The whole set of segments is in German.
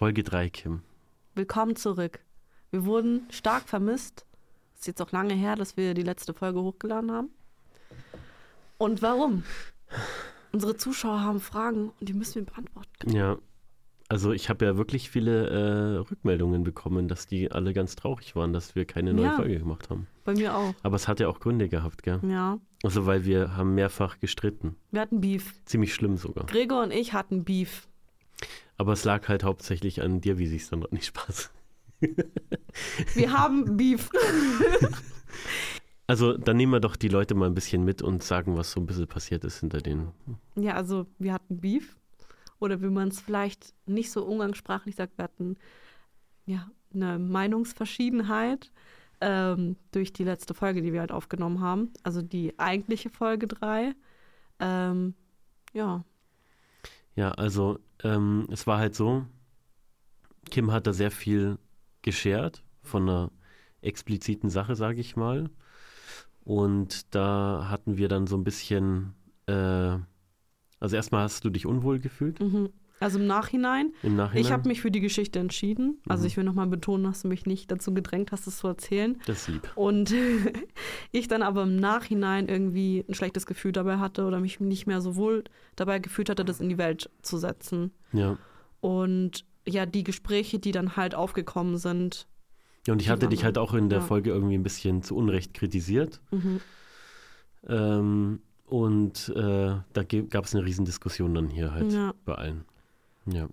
Folge 3, Kim. Willkommen zurück. Wir wurden stark vermisst. Ist jetzt auch lange her, dass wir die letzte Folge hochgeladen haben. Und warum? Unsere Zuschauer haben Fragen und die müssen wir beantworten können. Ja, also ich habe ja wirklich viele äh, Rückmeldungen bekommen, dass die alle ganz traurig waren, dass wir keine neue Ja. Folge gemacht haben. Bei mir auch. Aber es hat ja auch Gründe gehabt, gell? Ja. Also weil wir haben mehrfach gestritten. Wir hatten Beef. Ziemlich schlimm sogar. Gregor und ich hatten Beef. Aber es lag halt hauptsächlich an dir, wie sich dann nicht Spaß. Wir haben Beef. Also dann nehmen wir doch die Leute mal ein bisschen mit und sagen, was so ein bisschen passiert ist hinter den. Ja, also wir hatten Beef. Oder wie man es vielleicht nicht so umgangssprachlich sagt, wir hatten ja eine Meinungsverschiedenheit ähm, durch die letzte Folge, die wir halt aufgenommen haben. Also die eigentliche Folge 3. Ähm, ja, Ja, also ähm, es war halt so, Kim hat da sehr viel geshared von einer expliziten Sache, sage ich mal. Und da hatten wir dann so ein bisschen, äh, also erstmal hast du dich unwohl gefühlt mhm. Also im Nachhinein. im Nachhinein. Ich habe mich für die Geschichte entschieden. Also Mhm. ich will nochmal betonen, dass du mich nicht dazu gedrängt hast, es zu erzählen. das lieb. Und ich dann aber im Nachhinein irgendwie ein schlechtes Gefühl dabei hatte oder mich nicht mehr so wohl dabei gefühlt hatte, das in die Welt zu setzen. Ja. Und ja, die Gespräche, die dann halt aufgekommen sind. ja und ich hatte dich halt auch in der ja. Folge irgendwie ein bisschen zu Unrecht kritisiert. Mhm. Ähm, und äh, da gab es eine Riesendiskussion dann hier halt Ja. bei allen. Ja,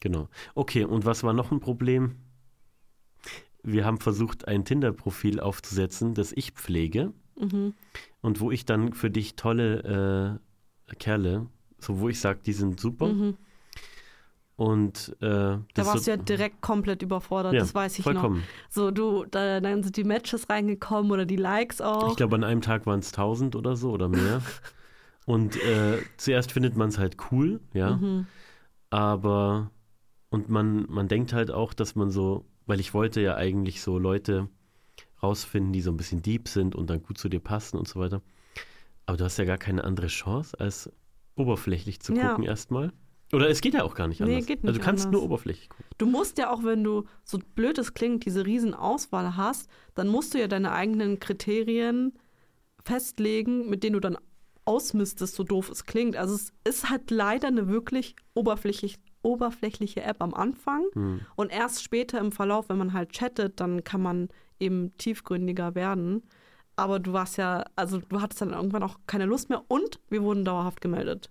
genau. Okay, und was war noch ein Problem? Wir haben versucht, ein Tinder-Profil aufzusetzen, das ich pflege Mhm. und wo ich dann für dich tolle äh, Kerle, so wo ich sage, die sind super. Mhm. Und äh, Da warst so, du ja direkt komplett überfordert, Ja, das weiß ich noch. vollkommen. So, du, da, dann sind die Matches reingekommen oder die Likes auch. Ich glaube, an einem Tag waren es 1000 oder so oder mehr. und äh, zuerst findet man es halt cool, ja. Mhm. Aber und man, man denkt halt auch, dass man so, weil ich wollte ja eigentlich so Leute rausfinden, die so ein bisschen deep sind und dann gut zu dir passen und so weiter. Aber du hast ja gar keine andere Chance, als oberflächlich zu Ja. gucken erstmal. Oder es geht ja auch gar nicht Nee, anders. geht nicht also du kannst anders. nur oberflächlich gucken. Du musst ja auch, wenn du, so blöd es klingt, diese riesen Auswahl hast, dann musst du ja deine eigenen Kriterien festlegen, mit denen du dann ausmistest, so doof es klingt. Also es ist halt leider eine wirklich oberflächlich, oberflächliche App am Anfang Hm. und erst später im Verlauf, wenn man halt chattet, dann kann man eben tiefgründiger werden. Aber du warst ja, also du hattest dann irgendwann auch keine Lust mehr und wir wurden dauerhaft gemeldet.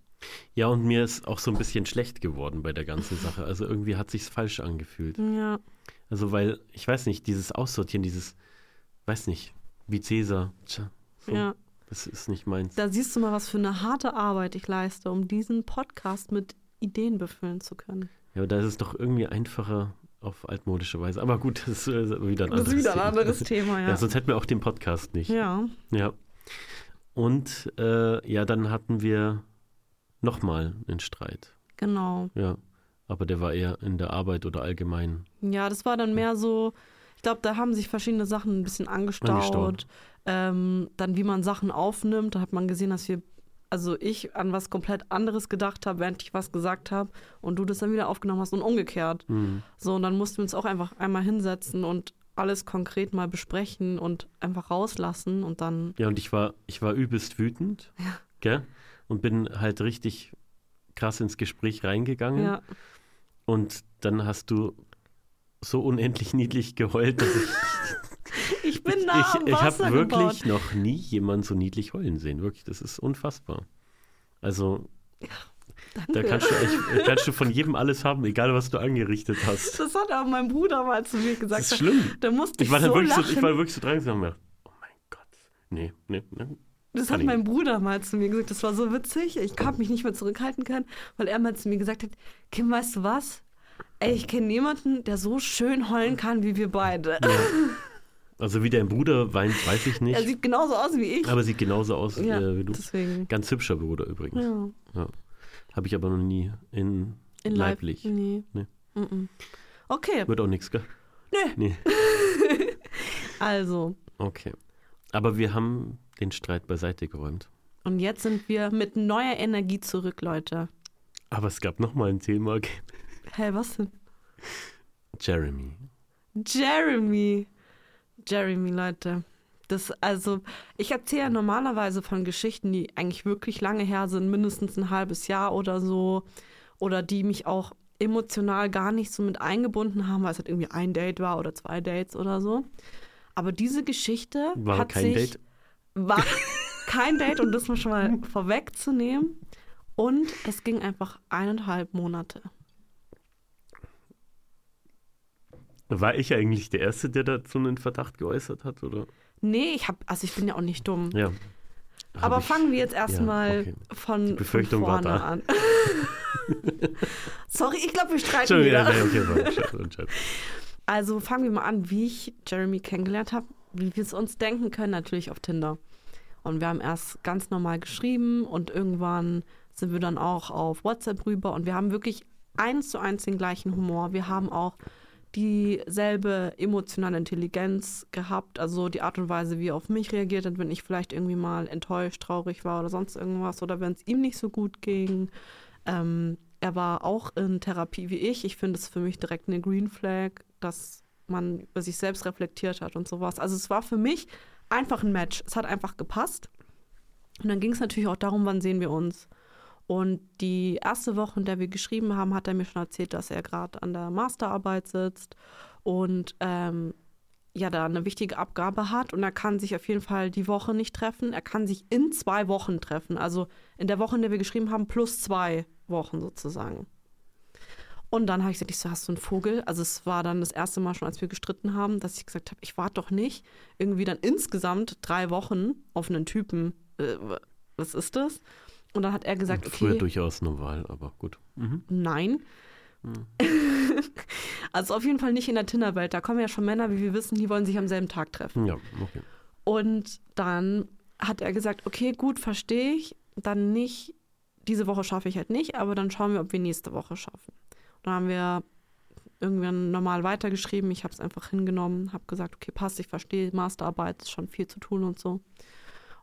Ja, und mir ist auch so ein bisschen schlecht geworden bei der ganzen Sache. Also irgendwie hat sich's falsch angefühlt. Ja. Also weil, ich weiß nicht, dieses Aussortieren, dieses, weiß nicht, wie Cäsar. Tja, so, Ja. Das ist nicht meins. Da siehst du mal, was für eine harte Arbeit ich leiste, um diesen Podcast mit Ideen befüllen zu können. Ja, aber da ist es doch irgendwie einfacher auf altmodische Weise. Aber gut, das ist äh, wieder ein Das anderes ist wieder ein Thema. anderes Thema, Ja. ja. sonst hätten wir auch den Podcast nicht. Ja, Ja. Und äh, ja, dann hatten wir nochmal einen Streit. genau. Ja. Aber der war eher in der Arbeit oder allgemein. Ja, das war dann mehr so, glaube, da haben sich verschiedene Sachen ein bisschen angestaut. Angestaut. Ähm, dann, wie man Sachen aufnimmt, da hat man gesehen, dass wir, also ich an was komplett anderes gedacht habe, während ich was gesagt habe und du das dann wieder aufgenommen hast und umgekehrt. Hm. So, und dann mussten wir uns auch einfach einmal hinsetzen und alles konkret mal besprechen und einfach rauslassen und dann, Ja, und ich war, ich war übelst wütend. Ja. Gell? Und bin halt richtig krass ins Gespräch reingegangen. ja, Und dann hast du so unendlich niedlich geheult, dass ich ich bin nah ich, ich habe gebaut. wirklich noch nie jemanden so niedlich heulen sehen. Wirklich, das ist unfassbar. Also, da Danke. kannst du, echt, kannst du von jedem alles haben, egal was du angerichtet hast. Das hat auch mein Bruder mal zu mir gesagt. Das ist schlimm. Da musste ich, Ich war so wirklich so, lachen. ich war wirklich so dran und mir oh mein Gott. Nee, nee, nee. das hat mein. Bruder mal zu mir gesagt. Das war so witzig. Ich habe mich nicht mehr zurückhalten können, weil er mal zu mir gesagt hat, Kim, weißt du was? Ey, ich kenne niemanden, der so schön heulen kann wie wir beide. Ja. Also wie dein Bruder weint, weiß ich Er nicht. sieht genauso aus wie ich. Aber sieht genauso aus ja, äh, wie du. deswegen. Ganz hübscher Bruder übrigens. Ja. Habe ich aber noch nie in, In Leib- leiblich. Nee. Nee. Mm-mm. Okay, Wird auch nichts, gell? Nee. Nee. also. Okay. Aber wir haben den Streit beiseite geräumt. Und jetzt sind wir mit neuer Energie zurück, Leute. Aber es gab noch mal ein Thema. Hä, was denn? Jeremy. Jeremy. Jeremy, Leute. Das, also, ich erzähle ja normalerweise von Geschichten, die eigentlich wirklich lange her sind, mindestens ein halbes Jahr oder so. Oder die mich auch emotional gar nicht so mit eingebunden haben, weil es halt irgendwie ein Date war oder zwei Dates oder so. Aber diese Geschichte War hat kein sich, Date? War kein Date, um das mal schon mal vorwegzunehmen. Und es ging einfach eineinhalb Monate. War ich eigentlich der Erste, der dazu einen Verdacht geäußert hat, oder? Nee, ich hab, also ich bin ja auch nicht dumm. Ja. Hab Aber ich- fangen wir jetzt erstmal okay. von, Die Befürchtung von war vorne da. an. Sorry, ich glaube, wir streiten Schon wieder. Nee, okay, war war. Also fangen wir mal an, wie ich Jeremy kennengelernt habe. Wie wir es uns denken können, natürlich auf Tinder. Und wir haben erst ganz normal geschrieben und irgendwann sind wir dann auch auf WhatsApp rüber und wir haben wirklich eins zu eins den gleichen Humor. Wir haben auch dieselbe emotionale Intelligenz gehabt, also die Art und Weise, wie er auf mich reagiert hat, wenn ich vielleicht irgendwie mal enttäuscht, traurig war oder sonst irgendwas oder wenn es ihm nicht so gut ging. Ähm, er war auch in Therapie wie ich. Ich finde es für mich direkt eine Green Flag, dass man über sich selbst reflektiert hat und sowas. Also es war für mich einfach ein Match. Es hat einfach gepasst. Und dann ging es natürlich auch darum, wann sehen wir uns. Und die erste Woche, in der wir geschrieben haben, hat er mir schon erzählt, dass er gerade an der Masterarbeit sitzt und ähm, ja, da eine wichtige Abgabe hat. Und er kann sich auf jeden Fall die Woche nicht treffen. Er kann sich in zwei Wochen treffen. Also in der Woche, in der wir geschrieben haben, plus zwei Wochen sozusagen. Und dann habe ich gesagt, ich so, hast du einen Vogel? Also es war dann das erste Mal schon, als wir gestritten haben, dass ich gesagt habe, ich warte doch nicht irgendwie dann insgesamt drei Wochen auf einen Typen. Äh, was ist das? Und dann hat er gesagt, Früher okay, durchaus normal, aber gut. Mhm. nein. also auf jeden Fall nicht in der Tinder-Welt. Da kommen ja schon Männer, wie wir wissen, die wollen sich am selben Tag treffen. Ja, okay. Und dann hat er gesagt, okay, gut, verstehe ich. Dann nicht, diese Woche schaffe ich halt nicht, aber dann schauen wir, ob wir nächste Woche schaffen. Und dann haben wir irgendwann normal weitergeschrieben. Ich habe es einfach hingenommen, habe gesagt, okay, passt, ich verstehe, Masterarbeit ist schon viel zu tun und so.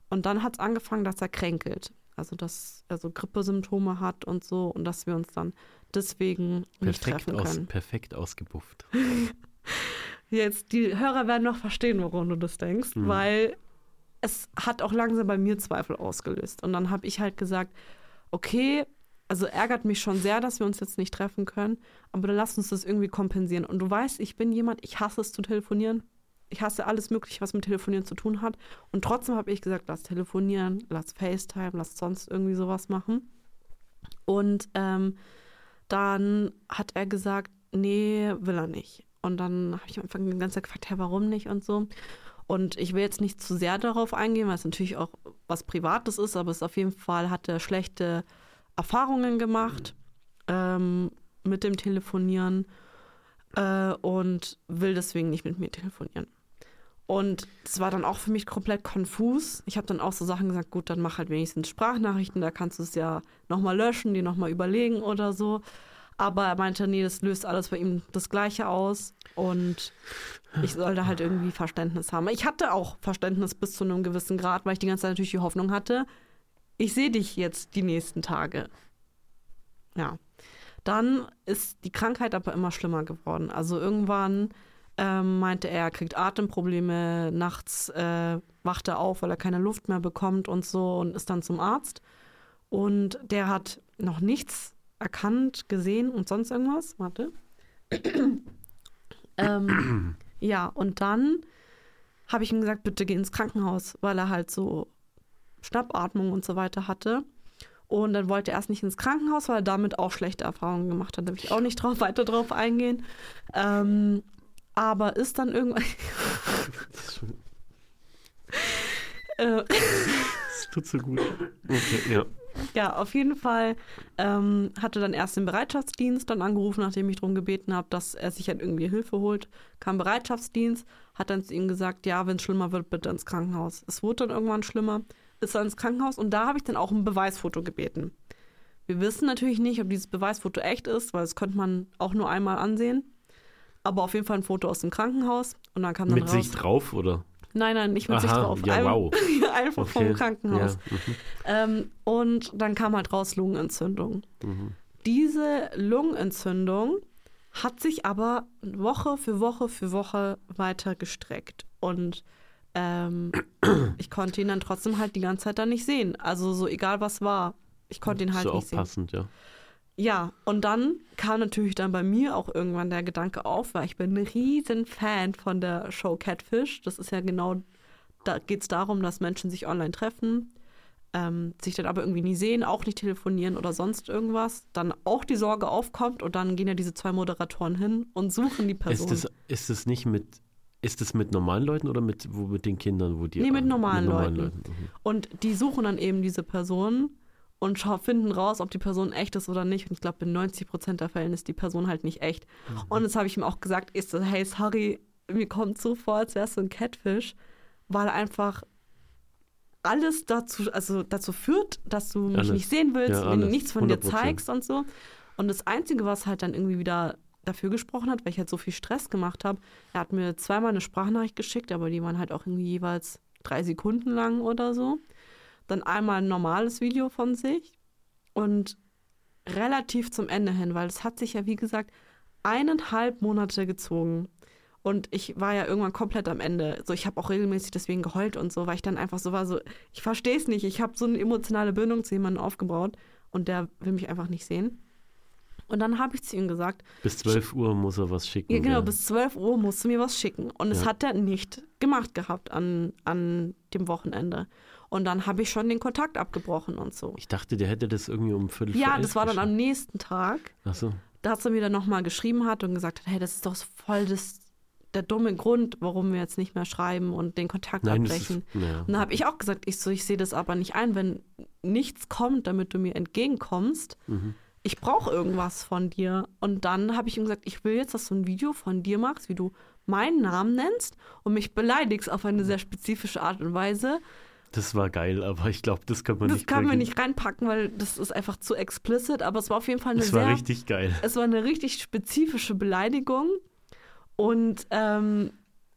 Und dann hat es angefangen, dass er kränkelt. Also, dass er so Grippesymptome hat und so und dass wir uns dann deswegen nicht Perfekt, treffen aus, können. perfekt ausgebufft. Jetzt, die Hörer werden noch verstehen, worum du das denkst, Mhm. weil es hat auch langsam bei mir Zweifel ausgelöst. Und dann habe ich halt gesagt, okay, also ärgert mich schon sehr, dass wir uns jetzt nicht treffen können, aber dann lass uns das irgendwie kompensieren. Und du weißt, ich bin jemand, ich hasse es zu telefonieren. Ich hasse alles Mögliche, was mit Telefonieren zu tun hat. Und trotzdem habe ich gesagt, lass telefonieren, lass FaceTime, lass sonst irgendwie sowas machen. Und ähm, dann hat er gesagt, nee, will er nicht. Und dann habe ich am Anfang die ganze Zeit gefragt, ja, warum nicht und so. Und ich will jetzt nicht zu sehr darauf eingehen, weil es natürlich auch was Privates ist, aber es auf jeden Fall hat er schlechte Erfahrungen gemacht ähm, mit dem Telefonieren äh, und will deswegen nicht mit mir telefonieren. Und es war dann auch für mich komplett konfus. Ich habe dann auch so Sachen gesagt, gut, dann mach halt wenigstens Sprachnachrichten, da kannst du es ja nochmal löschen, die nochmal überlegen oder so. Aber er meinte, nee, das löst alles bei ihm das Gleiche aus und ich sollte halt irgendwie Verständnis haben. Ich hatte auch Verständnis bis zu einem gewissen Grad, weil ich die ganze Zeit natürlich die Hoffnung hatte, ich sehe dich jetzt die nächsten Tage. Ja. Dann ist die Krankheit aber immer schlimmer geworden. Also irgendwann ähm, meinte er, er kriegt Atemprobleme, nachts äh, wacht er auf, weil er keine Luft mehr bekommt und so und ist dann zum Arzt. Und der hat noch nichts erkannt, gesehen und sonst irgendwas. Warte. ähm, ja, und dann habe ich ihm gesagt, bitte geh ins Krankenhaus, weil er halt so Schnappatmung und so weiter hatte. Und dann wollte er erst nicht ins Krankenhaus, weil er damit auch schlechte Erfahrungen gemacht hat. Da will ich auch nicht drauf, weiter drauf eingehen. Ähm, aber ist dann irgendwann. äh, Das tut so gut. Okay, ja. Ja, auf jeden Fall ähm, hatte dann erst den Bereitschaftsdienst dann angerufen, nachdem ich darum gebeten habe, dass er sich halt irgendwie Hilfe holt. Kam Bereitschaftsdienst, hat dann zu ihm gesagt, ja, wenn es schlimmer wird, bitte ins Krankenhaus. Es wurde dann irgendwann schlimmer, ist dann ins Krankenhaus und da habe ich dann auch ein Beweisfoto gebeten. Wir wissen natürlich nicht, ob dieses Beweisfoto echt ist, weil das könnte man auch nur einmal ansehen. Aber auf jeden Fall ein Foto aus dem Krankenhaus und dann kam dann Mit raus. sich drauf, oder? Nein, nein, nicht mit sich Aha, drauf. ja, Ein- wow. Einfach vom Okay. Krankenhaus. Ja, mhm, Ähm, und dann kam halt raus Lungenentzündung. mhm. Diese Lungenentzündung hat sich aber Woche für Woche für Woche weiter gestreckt. Und ähm, ich konnte ihn dann trotzdem halt die ganze Zeit dann nicht sehen. Also so egal was war, ich konnte ihn halt so nicht auch sehen. passend, ja. Ja, und dann kam natürlich dann bei mir auch irgendwann der Gedanke auf, weil ich bin ein riesen Fan von der Show Catfish. Das ist ja genau, da geht es darum, dass Menschen sich online treffen, ähm, sich dann aber irgendwie nie sehen, auch nicht telefonieren oder sonst irgendwas. Dann auch die Sorge aufkommt und dann gehen ja diese zwei Moderatoren hin und suchen die Person. Ist es, ist nicht mit, ist es mit normalen Leuten oder mit, wo, mit den Kindern, wo die. Nee, mit normalen Leuten. Mhm. Und die suchen dann eben diese Person und finden raus, ob die Person echt ist oder nicht. Und ich glaube, in 90 Prozent der Fällen ist die Person halt nicht echt. Mhm. Und das habe ich ihm auch gesagt, ich so, hey, sorry, mir kommt so vor, als wärst du ein Catfish, weil einfach alles dazu, also dazu führt, dass du mich Alles. nicht sehen willst, Ja, wenn du alles. nichts von dir 100%. zeigst und so. Und das Einzige, was halt dann irgendwie wieder dafür gesprochen hat, weil ich halt so viel Stress gemacht habe, er hat mir zweimal eine Sprachnachricht geschickt, aber die waren halt auch irgendwie jeweils drei Sekunden lang oder so. Dann einmal ein normales Video von sich und relativ zum Ende hin, weil es hat sich ja, wie gesagt, eineinhalb Monate gezogen. Und ich war ja irgendwann komplett am Ende. So, ich habe auch regelmäßig deswegen geheult und so, weil ich dann einfach so war, so, ich verstehe es nicht. Ich habe so eine emotionale Bindung zu jemandem aufgebaut und der will mich einfach nicht sehen. Und dann habe ich zu ihm gesagt, Bis 12 Uhr muss er was schicken. ja, genau, ja. bis 12 Uhr musst du mir was schicken. Und es Ja. hat er nicht gemacht gehabt an, an dem Wochenende. Und dann habe ich schon den Kontakt abgebrochen und so. Ich dachte, der hätte das irgendwie um Viertel Ja, das war dann am nächsten Tag. Ach so. dass er mir dann nochmal geschrieben hat und gesagt hat, hey, das ist doch voll das, der dumme Grund, warum wir jetzt nicht mehr schreiben und den Kontakt Nein, das ist. abbrechen. Naja. Und dann habe ich auch gesagt, ich so, ich sehe das aber nicht ein, wenn nichts kommt, damit du mir entgegenkommst. Mhm. Ich brauche irgendwas von dir. Und dann habe ich ihm gesagt, ich will jetzt, dass du ein Video von dir machst, wie du meinen Namen nennst und mich beleidigst auf eine sehr spezifische Art und Weise. Das war geil, aber ich glaube, das kann man Das nicht kann man nicht reinpacken, weil das ist einfach zu explicit, aber es war auf jeden Fall eine Das war sehr richtig geil. es war eine richtig spezifische Beleidigung und ähm,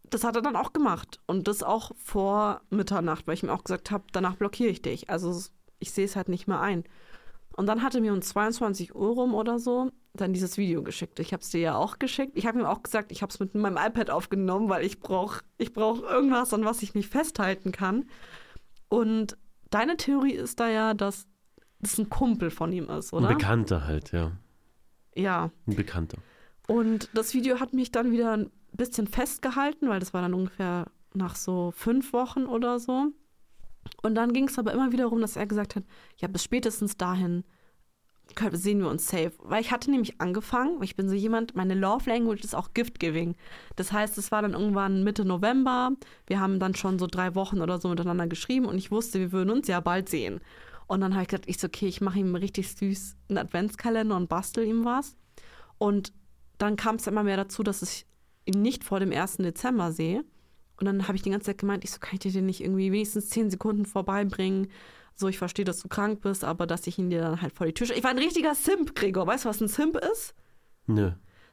das hat er dann auch gemacht und das auch vor Mitternacht, weil ich ihm auch gesagt habe, danach blockiere ich dich. Also ich sehe es halt nicht mehr ein. Und dann hat er mir um 22 Uhr rum oder so dann dieses Video geschickt. Ich habe es dir ja auch geschickt. Ich habe ihm auch gesagt, ich habe es mit meinem iPad aufgenommen, weil ich brauche ich brauch irgendwas, an was ich mich festhalten kann. Und deine Theorie ist da ja, dass das ein Kumpel von ihm ist, Ein oder? Bekannter halt, ja. ja. Ein Bekannter. Und das Video hat mich dann wieder ein bisschen festgehalten, weil das war dann ungefähr nach so fünf Wochen oder so. Und dann ging es aber immer wieder darum, dass er gesagt hat, ja, bis spätestens dahin sehen wir uns safe. Weil ich hatte nämlich angefangen, ich bin so jemand, meine Love Language ist auch Gift Giving. Das heißt, es war dann irgendwann Mitte November. Wir haben dann schon so drei Wochen oder so miteinander geschrieben und ich wusste, wir würden uns ja bald sehen. Und dann habe ich gesagt, ich so, okay, ich mache ihm richtig süß einen Adventskalender und bastel ihm was. Und dann kam es immer mehr dazu, dass ich ihn nicht vor dem 1. Dezember sehe. Und dann habe ich die ganze Zeit gemeint, ich so, kann ich dir den nicht irgendwie wenigstens zehn Sekunden vorbeibringen? So, ich verstehe, dass du krank bist, aber dass ich ihn dir dann halt vor die Tür. Ich war ein richtiger Simp, Gregor. Weißt du, was ein Simp ist? Nö.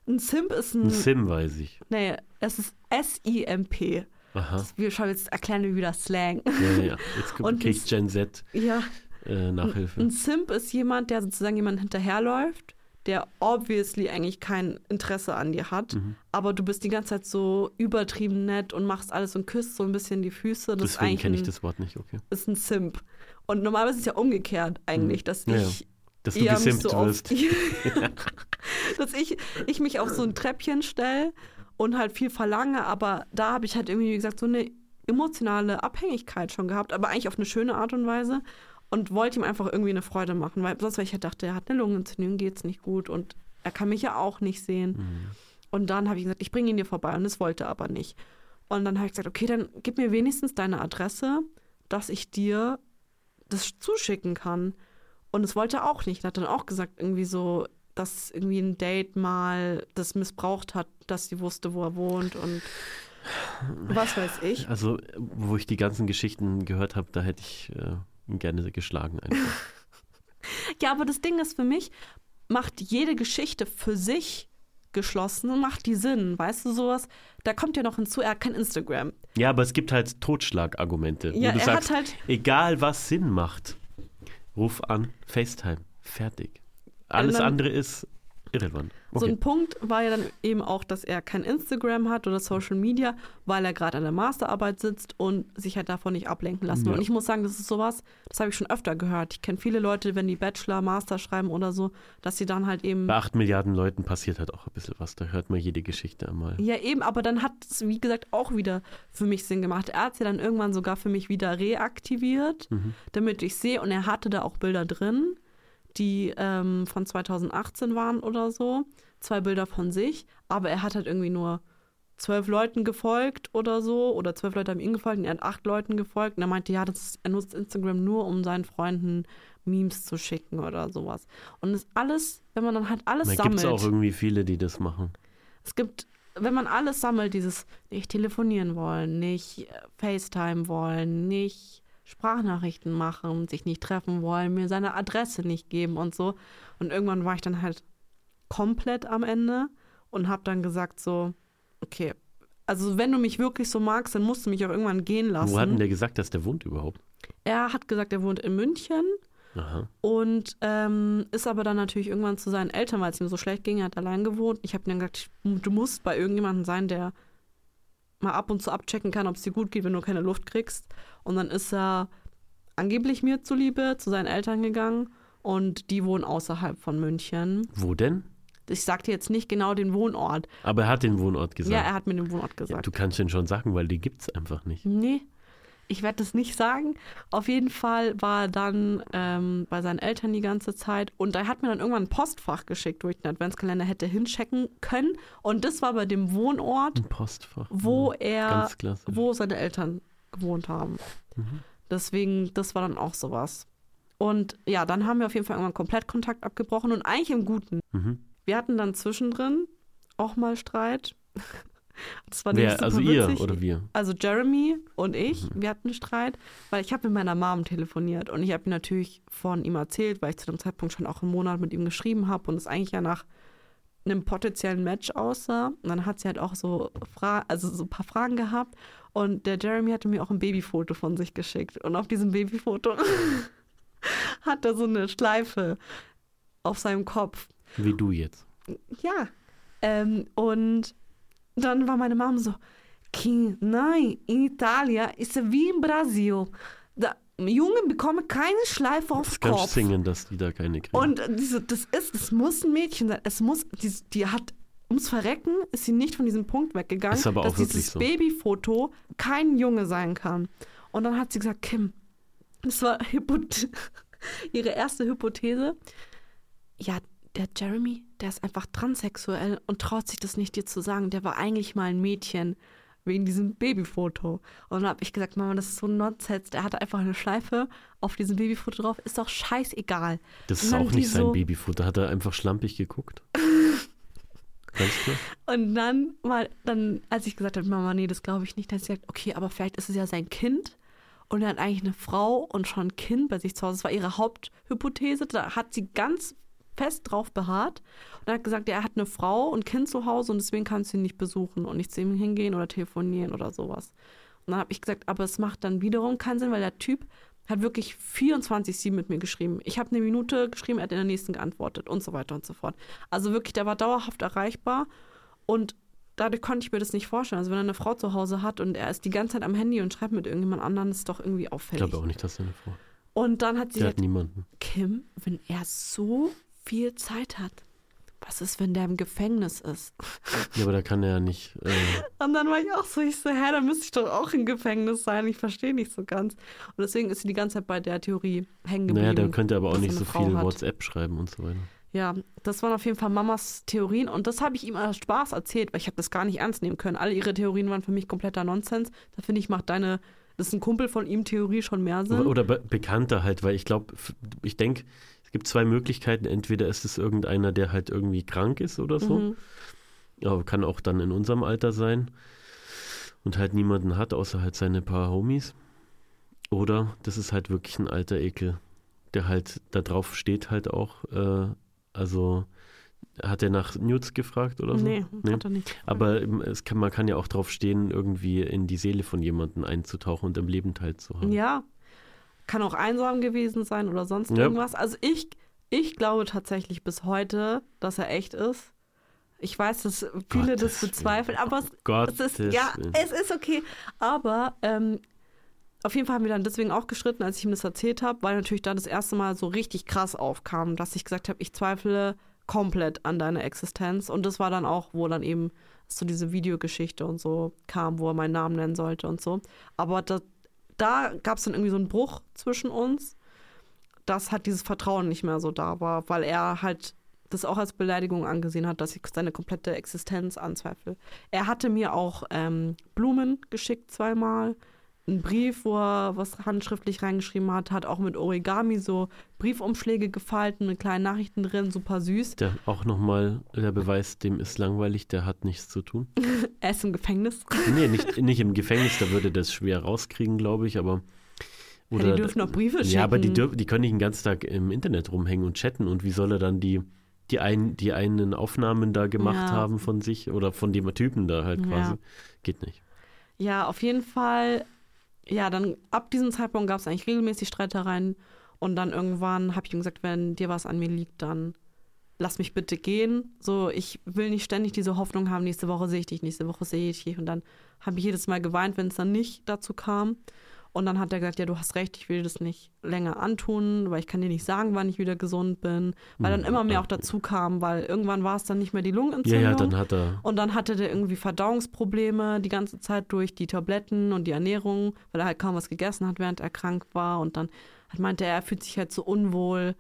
Ein Simp ist ein. Ein Sim weiß ich. nee, es ist S-I-M-P. Aha. Wir schauen jetzt erklären wir wieder Slang. Ja, ja, ja. Jetzt Und kriege ich Gen Z ja, äh, Nachhilfe. ein Simp ist jemand, der sozusagen jemand hinterherläuft, der obviously eigentlich kein Interesse an dir hat, Mhm. aber du bist die ganze Zeit so übertrieben nett und machst alles und küsst so ein bisschen die Füße. Das ist Deswegen kenne ich das Wort nicht, okay. ist ein Simp. Und normalerweise ist es ja umgekehrt eigentlich, dass Mhm. Ja, ja. ich Dass du gesimpt so wirst. dass ich, ich mich auf so ein Treppchen stelle und halt viel verlange, aber da habe ich halt irgendwie, wie gesagt, so eine emotionale Abhängigkeit schon gehabt, aber eigentlich auf eine schöne Art und Weise und wollte ihm einfach irgendwie eine Freude machen, weil sonst weil ich halt dachte, er hat eine Lungenentzündung, geht's nicht gut und er kann mich ja auch nicht sehen. Mhm. Und dann habe ich gesagt, ich bringe ihn dir vorbei und das wollte er aber nicht. Und dann habe ich gesagt, okay, dann gib mir wenigstens deine Adresse, dass ich dir das zuschicken kann. Und es wollte er auch nicht. Er hat dann auch gesagt, irgendwie so, dass irgendwie ein Date mal das missbraucht hat, dass sie wusste, wo er wohnt und was weiß ich. Also, wo ich die ganzen Geschichten gehört habe, da hätte ich äh, gerne geschlagen einfach. Ja, aber das Ding ist für mich, macht jede Geschichte für sich geschlossen, macht die Sinn. Weißt du sowas? Da kommt ja noch hinzu, er hat kein Instagram. Ja, aber es gibt halt Totschlagargumente, Ja, wo du er sagst, hat halt, egal was Sinn macht, ruf an, FaceTime, fertig. Alles andere ist irrelevant. So Okay. ein Punkt war ja dann eben auch, dass er kein Instagram hat oder Social Media, weil er gerade an der Masterarbeit sitzt und sich halt davon nicht ablenken lassen will. Ja. Und ich muss sagen, das ist sowas, das habe ich schon öfter gehört. Ich kenne viele Leute, wenn die Bachelor, Master schreiben oder so, dass sie dann halt eben Bei acht Milliarden Leuten passiert halt auch ein bisschen was. Da hört man jede Geschichte einmal. Ja, eben, aber dann hat es, wie gesagt, auch wieder für mich Sinn gemacht. Er hat sie dann irgendwann sogar für mich wieder reaktiviert, Mhm. damit ich sehe. Und er hatte da auch Bilder drin, die ähm, von 2018 waren oder so. Zwei Bilder von sich, aber er hat halt irgendwie nur zwölf Leuten gefolgt oder so. Oder zwölf Leute haben ihm gefolgt und er hat acht Leuten gefolgt. Und er meinte, ja, das ist, er nutzt Instagram nur, um seinen Freunden Memes zu schicken oder sowas. Und das alles, wenn man dann halt alles Da gibt sammelt. es auch irgendwie viele, die das machen. Es gibt, wenn man alles sammelt, dieses nicht telefonieren wollen, nicht äh, FaceTime wollen, nicht Sprachnachrichten machen, sich nicht treffen wollen, mir seine Adresse nicht geben und so. Und irgendwann war ich dann halt komplett am Ende und habe dann gesagt so, okay, also wenn du mich wirklich so magst, dann musst du mich auch irgendwann gehen lassen. Wo hat denn der gesagt, dass der wohnt überhaupt? er hat gesagt, er wohnt in München Aha. und ähm, ist aber dann natürlich irgendwann zu seinen Eltern, weil es ihm so schlecht ging, er hat allein gewohnt. Ich habe ihm dann gesagt, du musst bei irgendjemandem sein, der mal ab und zu abchecken kann, ob es dir gut geht, wenn du keine Luft kriegst. Und dann ist er angeblich mir zuliebe zu seinen Eltern gegangen und die wohnen außerhalb von München. Wo denn? Ich sagte jetzt nicht genau den Wohnort. Aber er hat den Wohnort gesagt. Ja, er hat mir den Wohnort Ja, gesagt. du kannst den schon sagen, weil die gibt es einfach nicht. Nee, ich werde das nicht sagen. Auf jeden Fall war er dann ähm, bei seinen Eltern die ganze Zeit und er hat mir dann irgendwann ein Postfach geschickt, wo ich den Adventskalender hätte hinchecken können. Und das war bei dem Wohnort, Ein Postfach. wo Mhm. er, wo seine Eltern gewohnt haben. Mhm. Deswegen, das war dann auch sowas. Und ja, dann haben wir auf jeden Fall irgendwann komplett Kontakt abgebrochen und eigentlich im Guten. Mhm. Wir hatten dann zwischendrin auch mal Streit. Das war Wer? Also ihr witzig. oder wir? Also Jeremy und ich, Mhm. wir hatten einen Streit, weil ich habe mit meiner Mom telefoniert und ich habe ihm natürlich von ihm erzählt, weil ich zu dem Zeitpunkt schon auch einen Monat mit ihm geschrieben habe und es eigentlich ja nach einem potenziellen Match aussah. Und dann hat sie halt auch so, Fra also so ein paar Fragen gehabt und der Jeremy hatte mir auch ein Babyfoto von sich geschickt und auf diesem Babyfoto hat er so eine Schleife auf seinem Kopf. Wie du jetzt. Ja. Ähm, und dann war meine Mom so, King, nein, in Italien ist es wie in Brasil. Da, Jungen bekommen keine Schleife aufs Das kannst Kopf. singen, dass die da keine kriegen. Und diese, das ist, es muss ein Mädchen sein. Es muss, die, die hat, ums Verrecken ist sie nicht von diesem Punkt weggegangen, Ist aber auch dass dieses so. Babyfoto kein Junge sein kann. Und dann hat sie gesagt, Kim, das war Hypoth ihre erste Hypothese. Ja, der Jeremy, der ist einfach transsexuell und traut sich das nicht dir zu sagen. Der war eigentlich mal ein Mädchen wegen diesem Babyfoto. Und dann habe ich gesagt, Mama, das ist so Nonsens. Der hatte einfach eine Schleife auf diesem Babyfoto drauf. Ist doch scheißegal. das ist auch nicht sein so- Babyfoto. Hat er einfach schlampig geguckt. Ganz klar. Und dann mal, dann, als ich gesagt habe, Mama, nee, das glaube ich nicht, dann hat sie gesagt, okay, aber vielleicht ist es ja sein Kind. Und er hat eigentlich eine Frau und schon ein Kind bei sich zu Hause. Das war ihre Haupthypothese. Da hat sie ganz fest drauf beharrt und hat gesagt, er hat eine Frau und Kind zu Hause und deswegen kannst du ihn nicht besuchen und nicht zu ihm hingehen oder telefonieren oder sowas. Und dann habe ich gesagt, aber es macht dann wiederum keinen Sinn, weil der Typ hat wirklich 24-7 mit mir geschrieben. Ich habe eine Minute geschrieben, er hat in der nächsten geantwortet und so weiter und so fort. Also wirklich, der war dauerhaft erreichbar und dadurch konnte ich mir das nicht vorstellen. Also wenn er eine Frau zu Hause hat und er ist die ganze Zeit am Handy und schreibt mit irgendjemand anderem, ist doch irgendwie Ich auffällig. glaube auch nicht, dass er eine Frau. Und dann hat sie Der hat gesagt, niemanden. Kim, wenn er so viel Zeit hat, was ist, wenn der im Gefängnis ist? Ja, aber da kann er ja nicht. Äh, Und dann war ich auch so, ich so, hä, da müsste ich doch auch im Gefängnis sein. Ich verstehe nicht so ganz. Und deswegen ist sie die ganze Zeit bei der Theorie hängen geblieben. naja, der könnte aber auch nicht so Frau viel hat. WhatsApp schreiben und so weiter. Ja, das waren auf jeden Fall Mamas Theorien und das habe ich ihm als Spaß erzählt, weil ich habe das gar nicht ernst nehmen können. Alle ihre Theorien waren für mich kompletter Nonsens. Da finde ich, macht deine, das ist ein Kumpel von ihm, Theorie schon mehr Sinn. Oder, oder be bekannter halt, weil ich glaube, ich denke, es gibt zwei Möglichkeiten. Entweder ist es irgendeiner, der halt irgendwie krank ist oder so. Mhm. Ja, kann auch dann in unserem Alter sein und halt niemanden hat, außer halt seine paar Homies. Oder das ist halt wirklich ein alter Ekel, der halt da drauf steht halt auch. Äh, also hat er nach Nudes gefragt oder so? Nee, hat er nicht. Aber ähm, es kann, man kann ja auch drauf stehen, irgendwie in die Seele von jemandem einzutauchen und im Leben teilzuhaben. Ja, kann auch einsam gewesen sein oder sonst Ja. irgendwas. Also ich, ich glaube tatsächlich bis heute, dass er echt ist. Ich weiß, dass viele Gottes das bezweifeln, aber es, Gottes es ist, ja, Willen. es ist okay. Aber ähm, auf jeden Fall haben wir dann deswegen auch gestritten, als ich ihm das erzählt habe, weil natürlich da das erste Mal so richtig krass aufkam, dass ich gesagt habe, ich zweifle komplett an deiner Existenz. Und das war dann auch, wo dann eben so diese Videogeschichte und so kam, wo er meinen Namen nennen sollte und so. Aber da, da gab es dann irgendwie so einen Bruch zwischen uns, dass halt dieses Vertrauen nicht mehr so da war, weil er halt das auch als Beleidigung angesehen hat, dass ich seine komplette Existenz anzweifle. Er hatte mir auch ähm, Blumen geschickt zweimal, einen Brief, wo er was handschriftlich reingeschrieben hat, hat auch mit Origami so Briefumschläge gefalten mit kleinen Nachrichten drin, super süß. Der auch nochmal der Beweis, dem ist langweilig, der hat nichts zu tun. Er ist im Gefängnis. Nee, nicht, nicht im Gefängnis, da würde das schwer rauskriegen, glaube ich, aber. Ja, die dürfen auch Briefe schicken. Ja, aber die, dürfen, die können nicht den ganzen Tag im Internet rumhängen und chatten. Und wie soll er dann die, die, ein, die einen Aufnahmen da gemacht Ja. haben von sich oder von dem Typen da halt Ja. quasi? Geht nicht. Ja, auf jeden Fall. Ja, dann ab diesem Zeitpunkt gab es eigentlich regelmäßig Streitereien. Und dann irgendwann habe ich ihm gesagt, wenn dir was an mir liegt, dann lass mich bitte gehen. So, ich will nicht ständig diese Hoffnung haben, nächste Woche sehe ich dich, nächste Woche sehe ich dich. Und dann habe ich jedes Mal geweint, wenn es dann nicht dazu kam. Und dann hat er gesagt, ja, du hast recht, ich will das nicht länger antun, weil ich kann dir nicht sagen, wann ich wieder gesund bin. Weil dann immer mehr auch dazu kam, weil irgendwann war es dann nicht mehr die Ja, Lungenentzündung. ja, dann hat er. Und dann hatte der irgendwie Verdauungsprobleme die ganze Zeit durch die Tabletten und die Ernährung, weil er halt kaum was gegessen hat, während er krank war. Und dann hat meinte er, er fühlt sich halt so unwohl,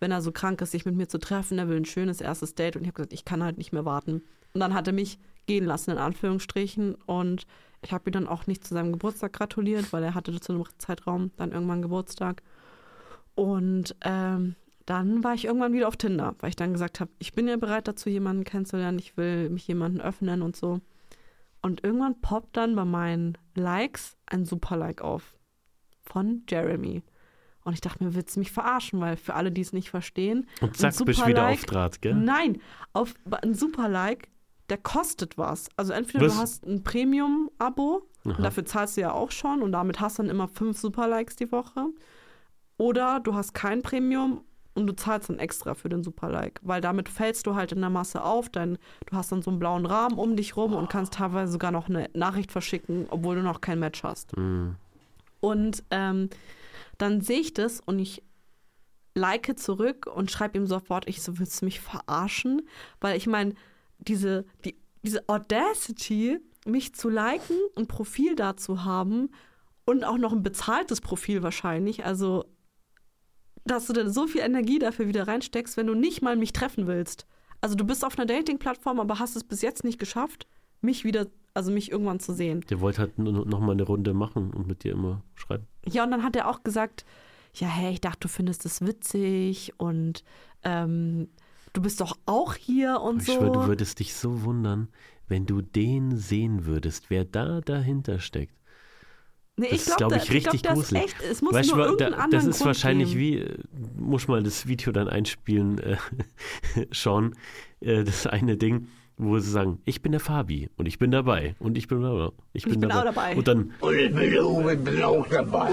wenn er so krank ist, sich mit mir zu treffen. Er will ein schönes erstes Date. Und ich habe gesagt, ich kann halt nicht mehr warten. Und dann hat er mich gehen lassen, in Anführungsstrichen. Und ich habe ihm dann auch nicht zu seinem Geburtstag gratuliert, weil er hatte zu einem Zeitraum dann irgendwann Geburtstag. Und ähm, dann war ich irgendwann wieder auf Tinder, weil ich dann gesagt habe, ich bin ja bereit dazu, jemanden kennenzulernen, ich will mich jemanden öffnen und so. Und irgendwann poppt dann bei meinen Likes ein Super-Like auf von Jeremy. Und ich dachte mir, willst du mich verarschen? Weil für alle, die es nicht verstehen, Und zack, ein bist du wieder auf Draht, gell? Nein, auf ein Super-Like, der kostet was. Also entweder Was? du hast ein Premium-Abo, dafür zahlst du ja auch schon und damit hast du dann immer fünf Super-Likes die Woche. Oder du hast kein Premium und du zahlst dann extra für den Super-Like, weil damit fällst du halt in der Masse auf, denn du hast dann so einen blauen Rahmen um dich rum und kannst teilweise sogar noch eine Nachricht verschicken, obwohl du noch kein Match hast. Hm. Und ähm, dann sehe ich das und ich like zurück und schreibe ihm sofort, ich so, willst du mich verarschen? Weil ich meine, diese, die, diese Audacity, mich zu liken, ein Profil da zu haben und auch noch ein bezahltes Profil wahrscheinlich, also dass du dann so viel Energie dafür wieder reinsteckst, wenn du nicht mal mich treffen willst. Also du bist auf einer Dating-Plattform, aber hast es bis jetzt nicht geschafft, mich wieder, also mich irgendwann zu sehen. Der wollte halt nur noch mal eine Runde machen und mit dir immer schreiben. Ja, und dann hat er auch gesagt, ja, hey, ich dachte, du findest das witzig und ähm, du bist doch auch hier und Ich so. schwöre, du würdest dich so wundern, wenn du den sehen würdest, wer da dahinter steckt. nee, das ist, glaub ich, richtig glaub, das ist gruselig. echt, es muss Weißt du, nur irgendeinen da, das ist Grund wahrscheinlich geben. wie, äh, muss mal das Video dann einspielen, äh, Sean, äh, das eine Ding, wo sie sagen, ich bin der Fabi und ich bin dabei und ich bin, dabei, ich bin, Ich bin dabei. auch dabei. Und dann, Und ich bin auch, ich bin auch dabei.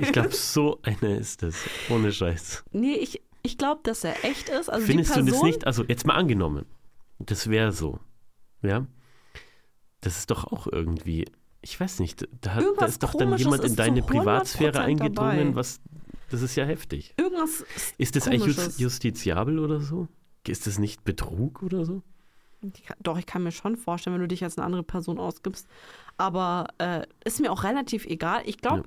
ich glaube, so einer ist das, ohne Scheiß. Nee, ich, ich glaube, dass er echt ist. Also Findest die du Person, das nicht, also jetzt mal angenommen, das wäre so, ja, das ist doch auch irgendwie, ich weiß nicht, da, da ist doch dann jemand in deine Privatsphäre 100% eingedrungen, dabei. was, das ist ja heftig. Irgendwas Ist das eigentlich Komisches. just, justiziabel oder so? Ist das nicht Betrug oder so? Doch, ich kann mir schon vorstellen, wenn du dich als eine andere Person ausgibst. Aber äh, ist mir auch relativ egal. Ich glaube,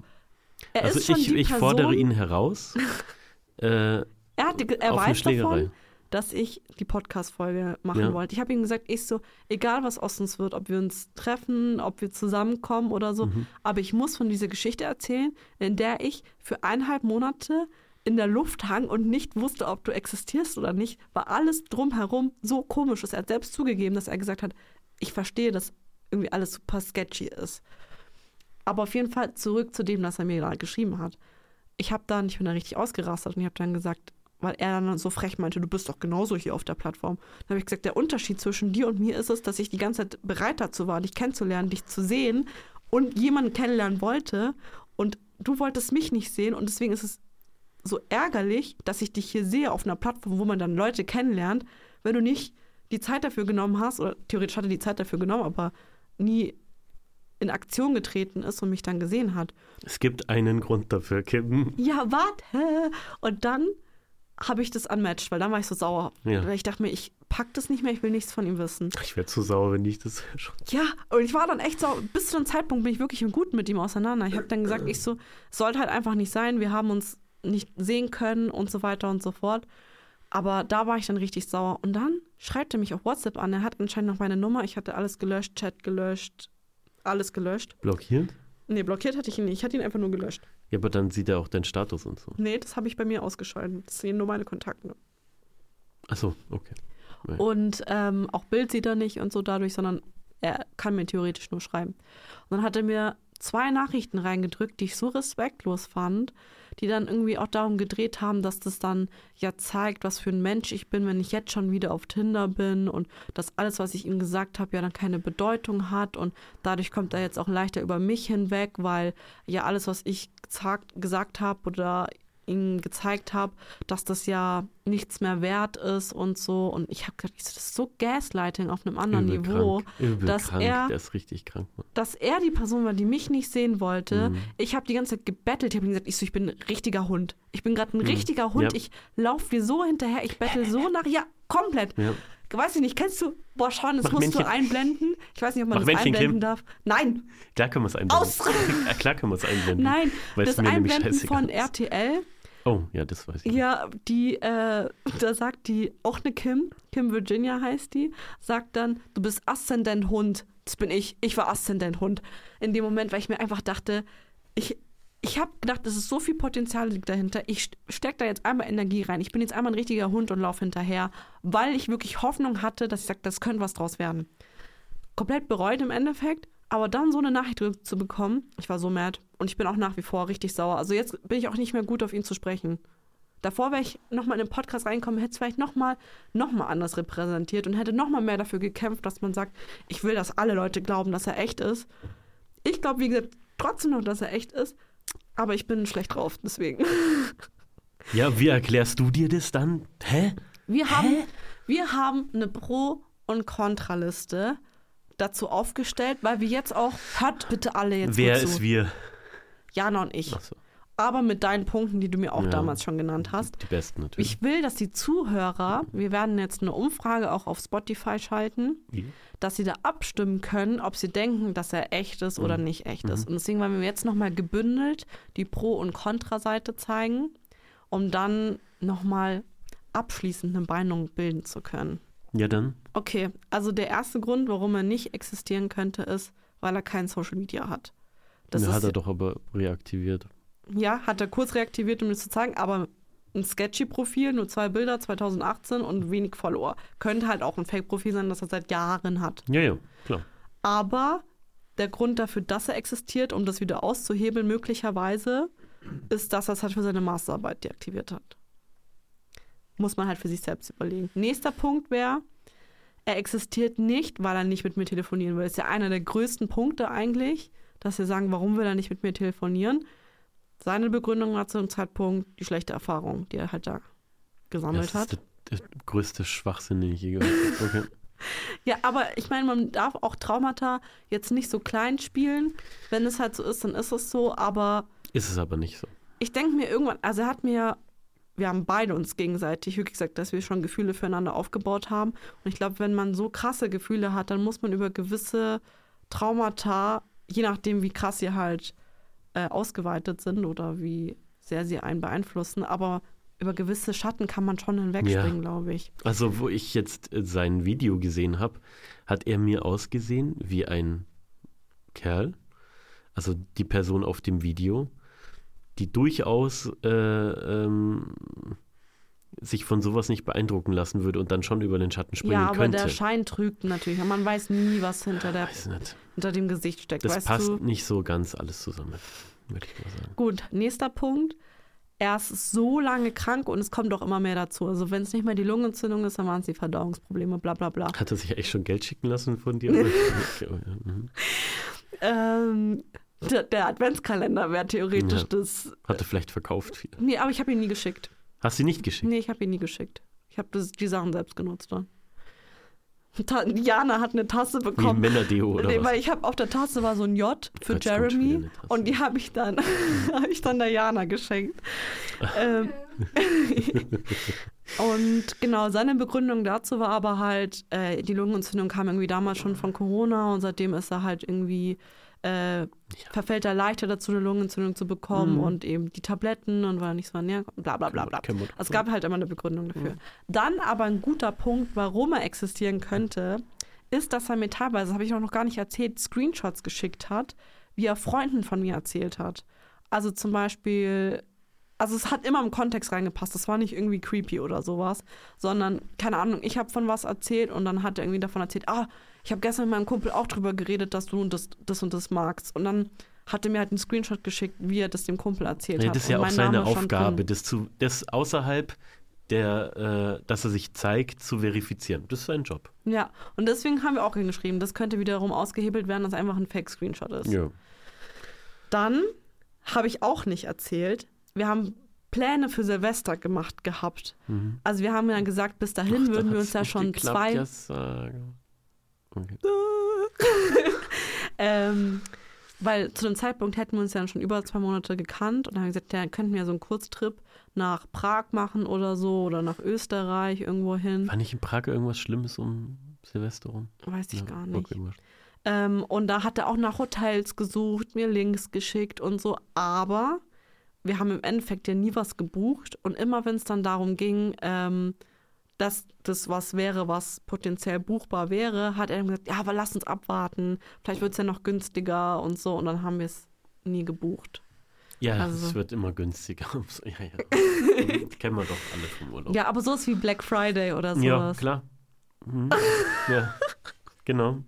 er also ist schon ich, die ich Person, fordere ihn heraus äh, Er, hat, er weiß davon, dass ich die Podcast-Folge machen Ja. wollte. Ich habe ihm gesagt, ich so, egal was aus uns wird, ob wir uns treffen, ob wir zusammenkommen oder so, Mhm. aber ich muss von dieser Geschichte erzählen, in der ich für eineinhalb Monate in der Luft hang und nicht wusste, ob du existierst oder nicht, weil alles drumherum so komisch ist. Er hat selbst zugegeben, dass er gesagt hat, ich verstehe, dass irgendwie alles super sketchy ist. Aber auf jeden Fall zurück zu dem, was er mir gerade geschrieben hat. Ich habe dann, ich bin da richtig ausgerastet und ich habe dann gesagt, weil er dann so frech meinte, du bist doch genauso hier auf der Plattform. Dann habe ich gesagt, der Unterschied zwischen dir und mir ist es, dass ich die ganze Zeit bereit dazu war, dich kennenzulernen, dich zu sehen und jemanden kennenlernen wollte und du wolltest mich nicht sehen und deswegen ist es so ärgerlich, dass ich dich hier sehe auf einer Plattform, wo man dann Leute kennenlernt, wenn du nicht die Zeit dafür genommen hast, oder theoretisch hatte die Zeit dafür genommen, aber nie in Aktion getreten ist und mich dann gesehen hat. Es gibt einen Grund dafür, Kim. Ja, warte. Und dann habe ich das unmatched, weil dann war ich so sauer. Ja. Weil ich dachte mir, ich pack das nicht mehr, ich will nichts von ihm wissen. Ich wäre zu sauer, wenn ich das schon. Ja, und ich war dann echt sauer. Bis zu dem Zeitpunkt bin ich wirklich im Guten mit ihm auseinander. Ich habe dann gesagt, ich so, sollte halt einfach nicht sein, wir haben uns nicht sehen können und so weiter und so fort. Aber da war ich dann richtig sauer. Und dann schreibt er mich auf WhatsApp an. Er hat anscheinend noch meine Nummer. Ich hatte alles gelöscht, Chat gelöscht, alles gelöscht. Blockiert? Nee, blockiert hatte ich ihn nicht. Ich hatte ihn einfach nur gelöscht. Ja, aber dann sieht er auch deinen Status und so. Nee, das habe ich bei mir ausgeschaltet. Das sehen nur meine Kontakte. Achso, okay. Ja. Und ähm, auch Bild sieht er nicht und so dadurch, sondern er kann mir theoretisch nur schreiben. Und dann hat er mir zwei Nachrichten reingedrückt, die ich so respektlos fand, die dann irgendwie auch darum gedreht haben, dass das dann ja zeigt, was für ein Mensch ich bin, wenn ich jetzt schon wieder auf Tinder bin und dass alles, was ich ihm gesagt habe, ja dann keine Bedeutung hat und dadurch kommt er jetzt auch leichter über mich hinweg, weil ja alles, was ich gesagt, gesagt habe oder ihm gezeigt habe, dass das ja nichts mehr wert ist und so. Und ich habe gedacht, das ist so Gaslighting auf einem anderen Übel Niveau, krank. Dass krank. er- Der ist richtig krank, Mann. dass er die Person war, die mich nicht sehen wollte. Mhm. Ich habe die ganze Zeit gebettelt. Ich habe ihm gesagt, ich, so, ich bin ein richtiger Hund. Ich bin gerade ein richtiger Hund. Mhm. Ja. Ich laufe dir so hinterher. Ich bettel so nach. Ja, komplett. Ja. Weiß ich nicht, kennst du? Boah, Sean, das Mach musst Männchen. du einblenden. Ich weiß nicht, ob man Mach das Männchen, einblenden Kim. darf. Nein, Klar können wir es einblenden. Aus! ja, klar können wir es einblenden. nein. Das Einblenden von. RTL. Oh, ja, das weiß ich. Ja, die, äh, da sagt die, auch eine Kim, Kim Virginia heißt die, sagt dann, du bist Aszendent Hund. Das bin ich. Ich war Aszendent Hund. In dem Moment, weil ich mir einfach dachte, ich, ich habe gedacht, es ist so viel Potenzial liegt dahinter. Ich stecke da jetzt einmal Energie rein. Ich bin jetzt einmal ein richtiger Hund und laufe hinterher, weil ich wirklich Hoffnung hatte, dass ich sage, das könnte was draus werden. Komplett bereut im Endeffekt, aber dann so eine Nachricht zu bekommen, ich war so mad. Und ich bin auch nach wie vor richtig sauer. Also jetzt bin ich auch nicht mehr gut auf ihn zu sprechen. Davor wäre ich nochmal in den Podcast reinkommen, hätte es vielleicht nochmal noch mal anders repräsentiert und hätte nochmal mehr dafür gekämpft, dass man sagt, ich will, dass alle Leute glauben, dass er echt ist. Ich glaube, wie gesagt, trotzdem noch, dass er echt ist, aber ich bin schlecht drauf, deswegen. Ja, wie erklärst du dir das dann? Hä? Wir haben, wir haben eine Pro- und Kontraliste dazu aufgestellt, weil wir jetzt auch, hört bitte alle jetzt Wer ist wir? Jana und ich. Achso, Aber mit deinen Punkten, die du mir auch Ja. damals schon genannt hast. die besten natürlich. Ich will, dass die Zuhörer, wir werden jetzt eine Umfrage auch auf Spotify schalten, Wie? dass sie da abstimmen können, ob sie denken, dass er echt ist oder nicht echt ist. Und deswegen wollen wir jetzt nochmal gebündelt die Pro- und Kontraseite zeigen, um dann nochmal abschließend eine Meinung bilden zu können. Ja, dann. Okay, also der erste Grund, warum er nicht existieren könnte, ist, weil er kein Social Media hat. Das ja, hat er doch aber reaktiviert. Ja, hat er kurz reaktiviert, um das zu zeigen, aber ein sketchy Profil, nur zwei Bilder, 2018 und wenig Follower. Könnte halt auch ein Fake-Profil sein, das er seit Jahren hat. Ja, ja, klar. Aber der Grund dafür, dass er existiert, um das wieder auszuhebeln, möglicherweise, ist, dass er es halt für seine Masterarbeit deaktiviert hat. Muss man halt für sich selbst überlegen. Nächster Punkt wäre, er existiert nicht, weil er nicht mit mir telefonieren will. Das ist ja einer der größten Punkte eigentlich, dass wir sagen, warum will er nicht mit mir telefonieren? Seine Begründung war zu dem Zeitpunkt die schlechte Erfahrung, die er halt da gesammelt Das hat. ist der, der größte Schwachsinn, den ich je gehört habe. Okay. Ja, aber ich meine, man darf auch Traumata jetzt nicht so klein spielen. Wenn es halt so ist, dann ist es so. Aber Ist es aber nicht so. ich denke mir irgendwann, also er hat mir, wir haben beide uns gegenseitig wirklich gesagt, dass wir schon Gefühle füreinander aufgebaut haben. Und ich glaube, wenn man so krasse Gefühle hat, dann muss man über gewisse Traumata, je nachdem, wie krass sie halt äh, ausgeweitet sind oder wie sehr sie einen beeinflussen, aber über gewisse Schatten kann man schon hinwegspringen, Ja. glaube ich. Also, wo ich jetzt äh, sein Video gesehen habe, hat er mir ausgesehen wie ein Kerl, also die Person auf dem Video, die durchaus äh, ähm, sich von sowas nicht beeindrucken lassen würde und dann schon über den Schatten springen Ja, aber könnte. der Schein trügt natürlich. Und man weiß nie, was hinter, der, Hinter dem Gesicht steckt. Das passt du? nicht so ganz alles zusammen, würde ich mal sagen. Gut, nächster Punkt. Er ist so lange krank und es kommt auch immer mehr dazu. Also wenn es nicht mehr die Lungenentzündung ist, dann waren es die Verdauungsprobleme, bla bla bla. Hat er sich echt schon Geld schicken lassen von dir? oh mhm. Ähm, der, der Adventskalender wäre theoretisch Ja. das. Hatte vielleicht verkauft viel. Nee, aber ich habe ihn nie geschickt. Hast du nicht geschickt? Nee, ich habe ihn nie geschickt. Ich habe die Sachen selbst genutzt dann. Ta Jana hat eine Tasse Wie bekommen. Männerdeo oder nee, was? weil ich habe auf der Tasse war so ein J für Als Jeremy und die habe ich dann habe ich dann der Jana geschenkt. ähm, und genau seine Begründung dazu war aber halt äh, die Lungenentzündung kam irgendwie damals schon von Corona und seitdem ist er halt irgendwie äh, verfällt er leichter dazu eine Lungenentzündung zu bekommen Mhm. und eben die Tabletten und weil er nicht so ernähren konnte, bla bla bla bla. Also Es gab halt immer eine Begründung dafür. Dann aber ein guter Punkt, warum er existieren könnte, ist, dass er mir teilweise, das habe ich auch noch gar nicht erzählt, Screenshots geschickt hat, wie er Freunden von mir erzählt hat. Also zum Beispiel, also es hat immer im Kontext reingepasst. Das war nicht irgendwie creepy oder sowas, sondern, keine Ahnung, ich habe von was erzählt und dann hat er irgendwie davon erzählt, ah, ich habe gestern mit meinem Kumpel auch drüber geredet, dass du das, das und das magst. Und dann hat er mir halt einen Screenshot geschickt, wie er das dem Kumpel erzählt Nee, hat. das ist ja auch seine Name Aufgabe, das, zu, das außerhalb der, äh, dass er sich zeigt, zu verifizieren. Das ist sein Job. Ja, und deswegen haben wir auch hingeschrieben, das könnte wiederum ausgehebelt werden, dass einfach ein Fake-Screenshot ist. Ja. Dann habe ich auch nicht erzählt, wir haben Pläne für Silvester gemacht gehabt. Mhm. Also wir haben ja gesagt, bis dahin Ach, da würden wir uns ja schon zwei Ja, sagen. Okay. Ähm, weil zu dem Zeitpunkt hätten wir uns ja schon über zwei Monate gekannt und haben gesagt, ja, dann könnten wir so einen Kurztrip nach Prag machen oder so oder nach Österreich irgendwo hin. War nicht in Prag irgendwas Schlimmes um Silvester rum? Weiß ich Ja, gar nicht. Okay. Ähm, und da hat er auch nach Hotels gesucht, mir Links geschickt und so. Aber wir haben im Endeffekt ja nie was gebucht. Und immer wenn es dann darum ging, ähm, dass das was wäre, was potenziell buchbar wäre, hat er gesagt, ja, aber lass uns abwarten. Vielleicht wird es ja noch günstiger und so. Und dann haben wir es nie gebucht. Ja, Also- es wird immer günstiger. ja, ja. Kennen wir doch alle vom Urlaub. Ja, aber so ist wie Black Friday oder Ja, sowas. klar. Mhm. ja, genau.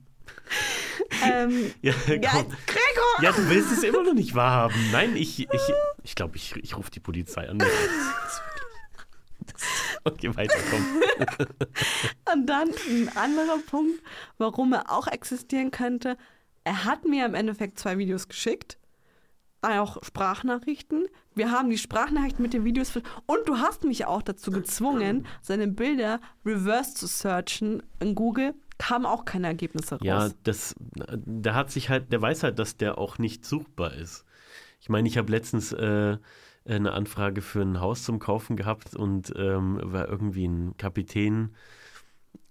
Ähm, Ja, ja, komm. Gregor! ja, du willst es immer noch nicht wahrhaben. Nein, ich ich, ich, glaube, ich, ich rufe die Polizei an. Okay, weiter, komm. Und dann ein anderer Punkt, warum er auch existieren könnte. Er hat mir im Endeffekt zwei Videos geschickt, auch Sprachnachrichten. Wir haben die Sprachnachrichten mit den Videos und du hast mich auch dazu gezwungen, seine Bilder reverse zu searchen in Google. Kamen auch keine Ergebnisse raus. Ja, das, der hat sich halt, der weiß halt, dass der auch nicht suchbar ist. Ich meine, ich habe letztens äh, eine Anfrage für ein Haus zum Kaufen gehabt und ähm, war irgendwie ein Kapitän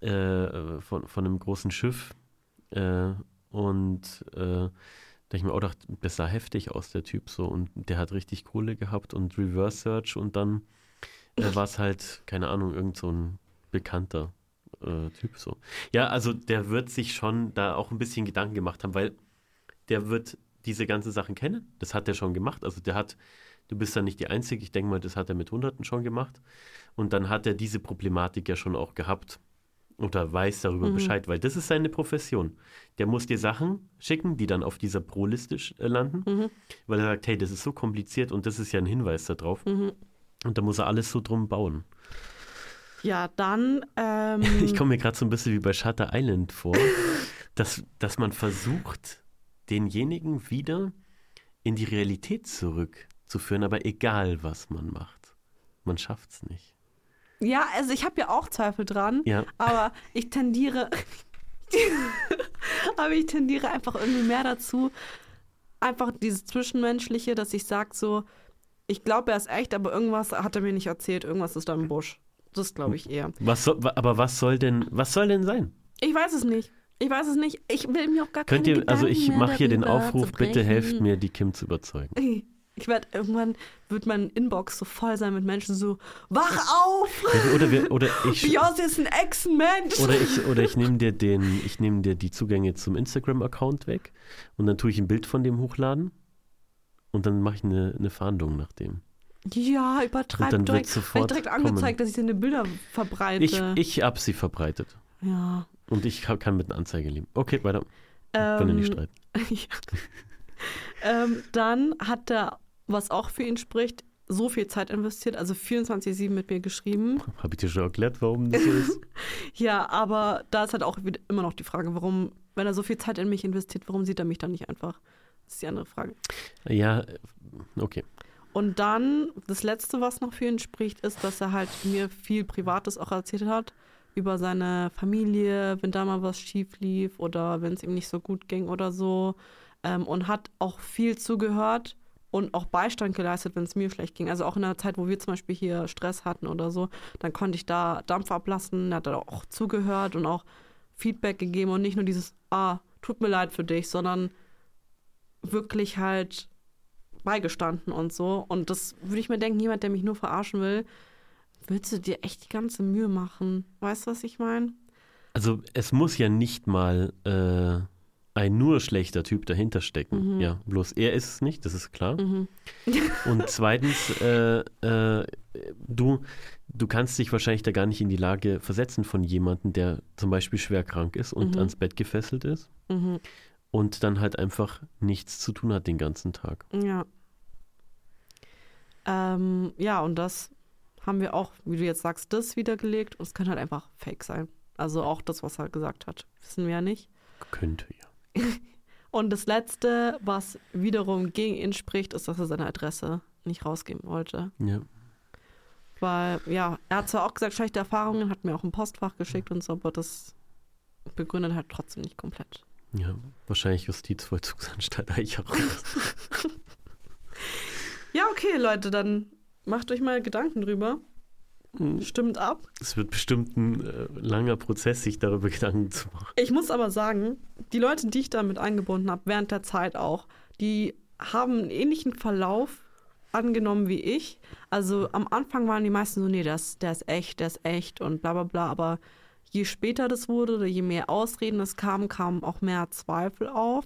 äh, von, von einem großen Schiff äh, und äh, da ich mir auch dachte, das sah heftig aus, der Typ so und der hat richtig Kohle gehabt und Reverse Search und dann äh, war es halt, keine Ahnung, irgend so ein bekannter äh, Typ so. Ja, also der wird sich schon da auch ein bisschen Gedanken gemacht haben, weil der wird diese ganzen Sachen kennen. Das hat er schon gemacht. Also der hat, du bist da nicht die Einzige. Ich denke mal, das hat er mit Hunderten schon gemacht. Und dann hat er diese Problematik ja schon auch gehabt. Oder weiß darüber Mhm. Bescheid, weil das ist seine Profession. Der muss dir Sachen schicken, die dann auf dieser Pro-Liste äh, landen, Mhm. weil er sagt, hey, das ist so kompliziert und das ist ja ein Hinweis darauf. Mhm. Und da muss er alles so drum bauen. Ja, dann. Ähm, Ich komme mir gerade so ein bisschen wie bei Shutter Island vor, dass, dass man versucht, denjenigen wieder in die Realität zurückzuführen, aber egal, was man macht. Man schafft es nicht. ja, also ich habe ja auch Zweifel dran. Ja, Aber ich tendiere, aber ich tendiere einfach irgendwie mehr dazu, einfach dieses Zwischenmenschliche, dass ich sage so, ich glaube, er ist echt, aber irgendwas hat er mir nicht erzählt, irgendwas ist da im Busch. Das glaube ich eher. was soll, wa- aber was soll denn, was soll denn sein? Ich weiß es nicht. Ich weiß es nicht. Ich will mir auch gar Könnt keine ihr, also ich Gedanken mache hier den Aufruf, bitte helft mir, die Kim zu überzeugen. Ich werde irgendwann, wird mein Inbox so voll sein mit Menschen so, wach auf! Oder, wir, oder ich, Beyoncé ist ein Echsenmensch! oder ich, oder ich nehme dir den, ich nehme dir die Zugänge zum Instagram-Account weg und dann tue ich ein Bild von dem hochladen und dann mache ich eine, eine Fahndung nach dem. Ja, Und übertreib dann wird direkt. sofort direkt kommen. angezeigt, dass ich seine Bilder verbreite. Ich, ich habe sie verbreitet. ja. Und ich kann mit einer Anzeige leben. Okay, weiter. Können wir nicht Ähm, streiten. ja. ähm, dann hat er, was auch für ihn spricht, so viel Zeit investiert, also 24-7 mit mir geschrieben. Habe ich dir schon erklärt, warum das so ist? Ja, aber da ist halt auch immer noch die Frage, warum, wenn er so viel Zeit in mich investiert, warum sieht er mich dann nicht einfach ist die andere Frage. Ja, okay. Und dann, das Letzte, was noch für ihn spricht, ist, dass er halt mir viel Privates auch erzählt hat über seine Familie, wenn da mal was schief lief oder wenn es ihm nicht so gut ging oder so. Ähm, und hat auch viel zugehört und auch Beistand geleistet, wenn es mir schlecht ging. Also auch in der Zeit, wo wir zum Beispiel hier Stress hatten oder so, dann konnte ich da Dampf ablassen. Er hat auch zugehört und auch Feedback gegeben und nicht nur dieses, ah, tut mir leid für dich, sondern wirklich halt beigestanden und so. Und das würde ich mir denken, jemand, der mich nur verarschen will, willst du dir echt die ganze Mühe machen? Weißt du, was ich meine? Also es muss ja nicht mal äh, ein nur schlechter Typ dahinter stecken. Mhm. Ja, bloß er ist es nicht, das ist klar. Mhm. Und zweitens, äh, äh, du, du kannst dich wahrscheinlich da gar nicht in die Lage versetzen von jemandem, der zum Beispiel schwer krank ist und Mhm. ans Bett gefesselt ist Mhm. und dann halt einfach nichts zu tun hat den ganzen Tag. Ja. Ähm, ja, und das haben wir auch, wie du jetzt sagst, das wiedergelegt. Und es kann halt einfach fake sein. Also auch das, was er gesagt hat. Wissen wir ja nicht. Könnte ja. Und das Letzte, was wiederum gegen ihn spricht, ist, dass er seine Adresse nicht rausgeben wollte. Ja. Weil, ja, er hat zwar auch gesagt, schlechte Erfahrungen, hat mir auch ein Postfach geschickt und so, aber das begründet halt trotzdem nicht komplett. Ja, wahrscheinlich Justizvollzugsanstalt Eicherholz. Ja, okay, Leute, dann macht euch mal Gedanken drüber. Stimmt ab. Es wird bestimmt ein äh, langer Prozess, sich darüber Gedanken zu machen. Ich muss aber sagen, die Leute, die ich damit eingebunden habe, während der Zeit auch, die haben einen ähnlichen Verlauf angenommen wie ich. Also am Anfang waren die meisten so, nee, das, der ist echt, der ist echt und bla bla bla. Aber je später das wurde oder je mehr Ausreden es kam, kamen auch mehr Zweifel auf.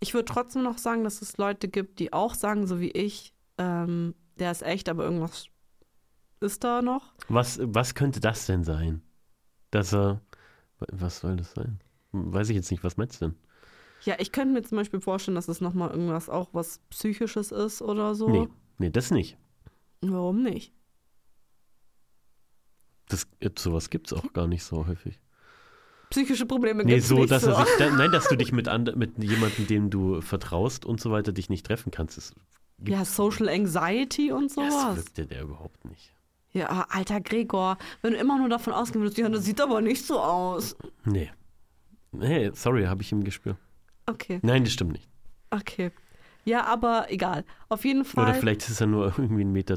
Ich würde trotzdem noch sagen, dass es Leute gibt, die auch sagen, so wie ich, ähm, der ist echt, aber irgendwas ist da noch. Was, was könnte das denn sein? Dass er. Was soll das sein? Weiß ich jetzt nicht, was meinst du denn? Ja, ich könnte mir zum Beispiel vorstellen, dass es nochmal irgendwas auch was Psychisches ist oder so. Nee, nee, das nicht. Warum nicht? Das, sowas gibt es auch gar nicht so häufig. Psychische Probleme Nee, gibt's so, nicht dass so. er sich, nein, dass du dich mit, and, mit jemandem, dem du vertraust und so weiter, dich nicht treffen kannst. Das, Ja, Social Anxiety und das sowas. wirkt ja der überhaupt nicht. Ja, alter Gregor, wenn du immer nur davon ausgehen würdest, ja, das sieht aber nicht so aus. Nee. Nee, sorry, habe ich im Gespür. Okay, Nein, das stimmt nicht. okay. Ja, aber egal. Auf jeden Fall. Oder vielleicht ist er nur irgendwie 1,20 Meter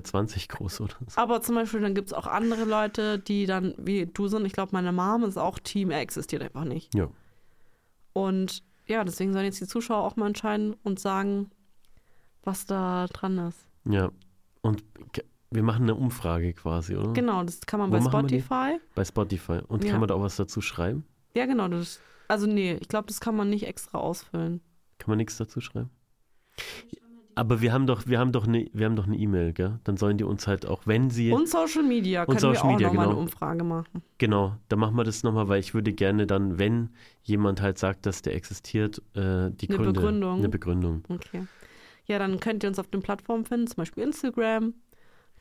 groß oder so. aber zum Beispiel, dann gibt es auch andere Leute, die dann wie du sind. Ich glaube, meine Mom ist auch Team, er existiert einfach nicht. Ja. Und ja, deswegen sollen jetzt die Zuschauer auch mal entscheiden und sagen, was da dran ist. Ja. Und wir machen eine Umfrage quasi, oder? Genau, das kann man Wo bei? Spotify. Bei Spotify. Und Ja. kann man da auch was dazu schreiben? Ja, genau. Das, also nee, ich glaube, das kann man nicht extra ausfüllen. Kann man nichts dazu schreiben? Aber wir haben doch, wir haben doch eine, wir haben doch eine E-Mail, gell? Dann sollen die uns halt auch, wenn sie, Und Social Media Und können Social wir auch Media, eine genau. Umfrage machen. genau, dann machen wir das nochmal, weil ich würde gerne dann, wenn jemand halt sagt, dass der existiert, äh, die Eine Gründe, Begründung. eine Begründung. Okay. Ja, dann könnt ihr uns auf den Plattformen finden, zum Beispiel Instagram.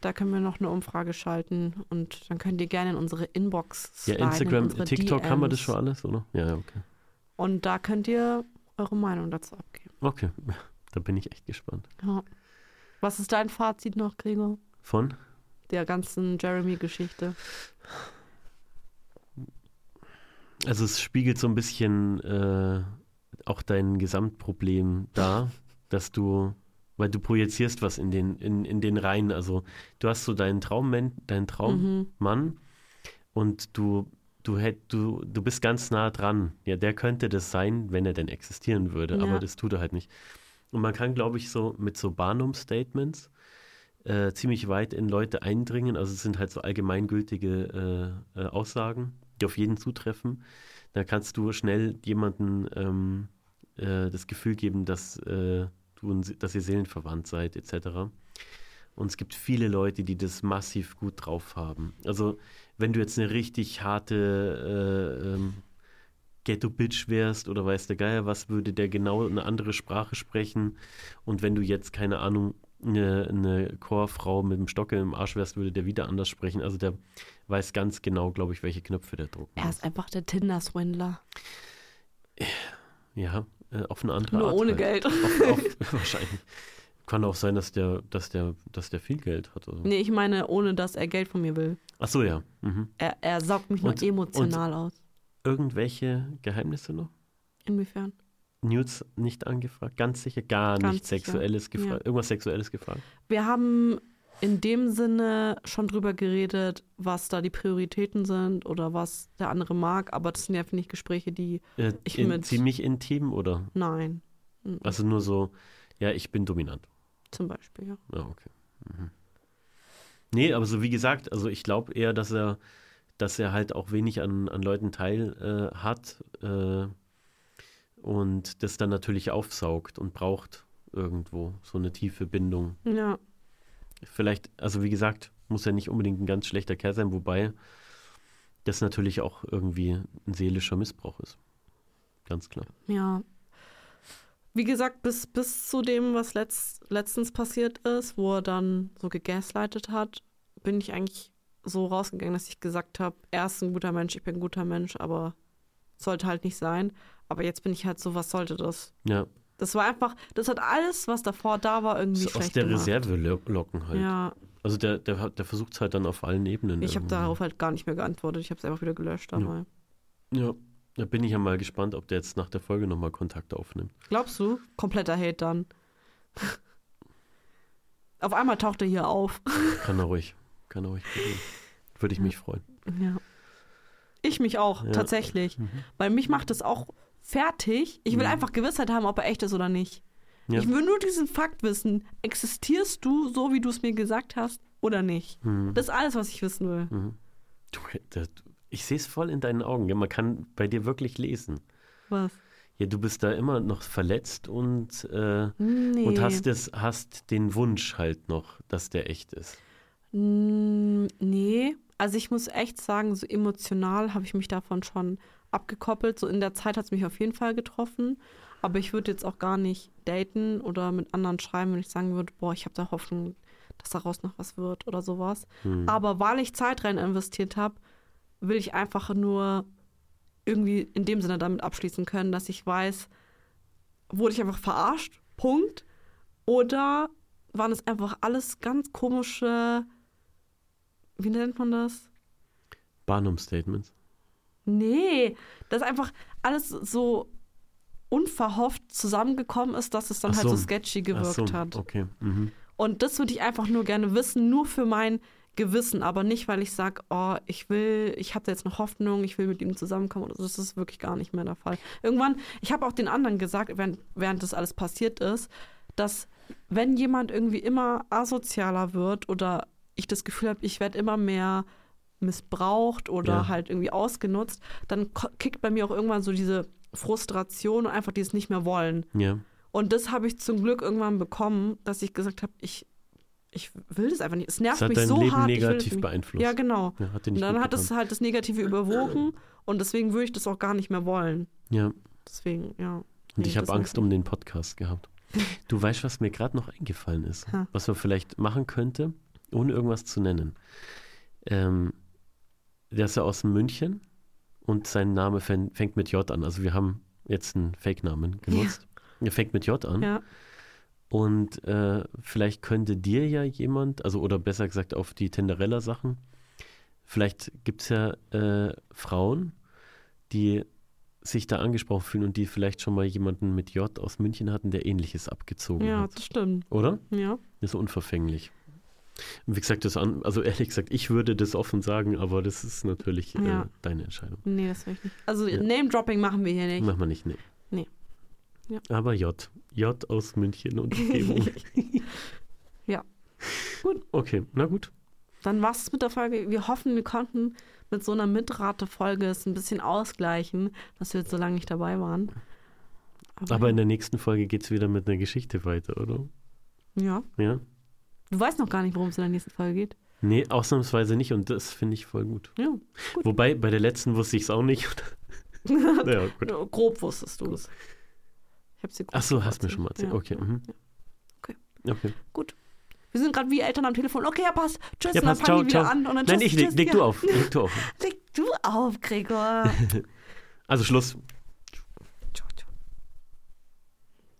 Da können wir noch eine Umfrage schalten und dann könnt ihr gerne in unsere Inbox Ja, in Instagram, unsere TikTok haben wir das DMs. schon alles, oder? Ja, ja, okay. Und da könnt ihr eure Meinung dazu abgeben. Okay, da bin ich echt gespannt. Ja. Was ist dein Fazit noch, Gregor? Von? Der ganzen Jeremy-Geschichte. Also es spiegelt so ein bisschen äh, auch dein Gesamtproblem dar, dass du, weil du projizierst was in den, in, in den Reihen. Also du hast so deinen Traummann, deinen Traummann Mhm. und du, du, hätt, du, du bist ganz nah dran. Ja, der könnte das sein, wenn er denn existieren würde, Ja. aber das tut er halt nicht. Und man kann, glaube ich, so mit so Barnum-Statements äh, ziemlich weit in Leute eindringen. Also es sind halt so allgemeingültige äh, äh, Aussagen, die auf jeden zutreffen. Da kannst du schnell jemandem ähm, äh, das Gefühl geben, dass, äh, du, dass ihr seelenverwandt seid, etc. Und es gibt viele Leute, die das massiv gut drauf haben. Also wenn du jetzt eine richtig harte äh, ähm, Ghetto-Bitch wärst oder weiß der Geier was, würde der genau eine andere Sprache sprechen. Und wenn du jetzt, keine Ahnung, eine, eine Chorfrau mit dem Stocke im Arsch wärst, würde der wieder anders sprechen. Also der weiß ganz genau, glaube ich, welche Knöpfe der drücken Er ist einfach der Tinder-Swindler. Ja, äh, auf eine andere Nur Art. ohne halt. Geld. Auf, auf, wahrscheinlich. Kann auch sein, dass der, dass der, dass der viel Geld hat. Oder? so. Nee, ich meine, ohne dass er Geld von mir will. Ach so, ja. Mhm. Er, er saugt mich nur Und- emotional aus. Irgendwelche Geheimnisse noch? Inwiefern? Nudes nicht angefragt? Ganz sicher gar Ganz nichts sicher, Sexuelles gefragt. ja. Irgendwas Sexuelles gefragt? Wir haben in dem Sinne schon drüber geredet, was da die Prioritäten sind oder was der andere mag, aber das sind ja, finde ich, Gespräche, die Äh, Ich in, mit- ziemlich intim oder? nein. Also nur so, ja, ich bin dominant. zum Beispiel, ja. Ja, okay. Mhm. Nee, aber so wie gesagt, also ich glaube eher, dass er, dass er halt auch wenig an, an Leuten teil äh, hat äh, und das dann natürlich aufsaugt und braucht irgendwo so eine tiefe Bindung. Ja, Vielleicht, also wie gesagt, muss er nicht unbedingt ein ganz schlechter Kerl sein, wobei das natürlich auch irgendwie ein seelischer Missbrauch ist. Ganz klar. ja. Wie gesagt, bis, bis zu dem, was letzt, letztens passiert ist, wo er dann so gegaslightet hat, bin ich eigentlich so rausgegangen, dass ich gesagt habe, er ist ein guter Mensch, ich bin ein guter Mensch, aber sollte halt nicht sein. Aber jetzt bin ich halt so, was sollte das? Ja, Das war einfach, das hat alles, was davor da war, irgendwie aus schlecht der gemacht. Reserve lo- locken halt. Ja, Also der, der, hat- der versucht es halt dann auf allen Ebenen. ich habe darauf halt gar nicht mehr geantwortet. Ich habe es einfach wieder gelöscht dabei. Ja, da bin ich ja mal gespannt, ob der jetzt nach der Folge nochmal Kontakt aufnimmt. Glaubst du? Kompletter Hate dann. Auf einmal taucht er hier auf. Kann er ruhig. Kann er ruhig probieren. Würde ich mich freuen. Ja. Ich mich auch, Ja. tatsächlich. Mhm. Weil mich macht es auch fertig. Ich will Mhm. einfach Gewissheit haben, ob er echt ist oder nicht. Ja. Ich will nur diesen Fakt wissen. Existierst du so, wie du es mir gesagt hast, oder nicht? Mhm. Das ist alles, was ich wissen will. Mhm. Du, das, ich sehe es voll in deinen Augen. Ja, man kann bei dir wirklich lesen. Was? Ja, du bist da immer noch verletzt und, äh, Nee. und hast, das, hast den Wunsch halt noch, dass der echt ist. Nee, also ich muss echt sagen, so emotional habe ich mich davon schon abgekoppelt. So in der Zeit hat es mich auf jeden Fall getroffen. Aber ich würde jetzt auch gar nicht daten oder mit anderen schreiben, wenn ich sagen würde, boah, ich habe da Hoffnung, dass daraus noch was wird oder sowas. Hm. Aber weil ich Zeit rein investiert habe, will ich einfach nur irgendwie in dem Sinne damit abschließen können, dass ich weiß, wurde ich einfach verarscht, Punkt. Oder waren es einfach alles ganz komische, wie nennt man das? Barnum-Statements. Nee, dass einfach alles so unverhofft zusammengekommen ist, dass es dann Ach halt so so. sketchy gewirkt so, hat. okay. Mhm. Und das würde ich einfach nur gerne wissen, nur für mein Gewissen, aber nicht, weil ich sage, oh, ich will, ich habe da jetzt noch Hoffnung, ich will mit ihm zusammenkommen. so. Das ist wirklich gar nicht mehr der Fall. Irgendwann, ich habe auch den anderen gesagt, während, während das alles passiert ist, dass wenn jemand irgendwie immer asozialer wird oder ich das Gefühl habe, ich werde immer mehr missbraucht oder Ja. halt irgendwie ausgenutzt, dann kickt bei mir auch irgendwann so diese Frustration und einfach dieses nicht mehr wollen. Ja. Und das habe ich zum Glück irgendwann bekommen, dass ich gesagt habe, ich, ich will das einfach nicht. Es nervt Das hat mich dein so Leben hart. negativ beeinflusst. Ja, genau. Ja, Und dann hat es halt das Negative überwogen und deswegen würde ich das auch gar nicht mehr wollen. Ja. Deswegen, ja. Und ich habe Angst um den Podcast gehabt. Du weißt, was mir gerade noch eingefallen ist, Ha. was man vielleicht machen könnte, ohne irgendwas zu nennen. Ähm, der ist ja aus München und sein Name fäng- fängt mit J an. Also wir haben jetzt einen Fake-Namen genutzt. Er fängt mit J an. Ja, Und äh, vielleicht könnte dir ja jemand, also oder besser gesagt auf die Tenderella-Sachen, vielleicht gibt es ja äh, Frauen, die sich da angesprochen fühlen und die vielleicht schon mal jemanden mit J aus München hatten, der ähnliches abgezogen ja, hat. das stimmt. Oder? Ja. Das ist unverfänglich. Wie gesagt, das an, also ehrlich gesagt, ich würde das offen sagen, aber das ist natürlich äh, Ja. deine Entscheidung. Nee, das will ich nicht. Also Ja. Name-Dropping machen wir hier nicht. Machen wir nicht, nee. Nee. Ja. Aber J. J aus München und Umgebung. Ja. Gut. Okay, na gut. Dann war es mit der Folge. Wir hoffen, wir konnten mit so einer Mitrate-Folge es ein bisschen ausgleichen, dass wir jetzt so lange nicht dabei waren. Aber in der nächsten Folge geht es wieder mit einer Geschichte weiter, oder? ja. Ja? Du weißt noch gar nicht, worum es in der nächsten Folge geht. Nee, ausnahmsweise nicht und das finde ich voll gut. Ja. Wobei, bei der letzten wusste ich es auch nicht. naja, gut. Grob wusstest du es. Ich hab's dir grob Ach so, hast mir schon mal erzählt. Ja. Okay. Mhm. Okay. Okay. Gut. Wir sind gerade wie Eltern am Telefon. Okay, ja, passt. Tschüss, Ja, passt. Ciao, ciao. an. Und dann Nein, tschüss, ich leg, tschüss, leg ja. du auf. Leg du auf. Leg du auf, Gregor. Also Schluss.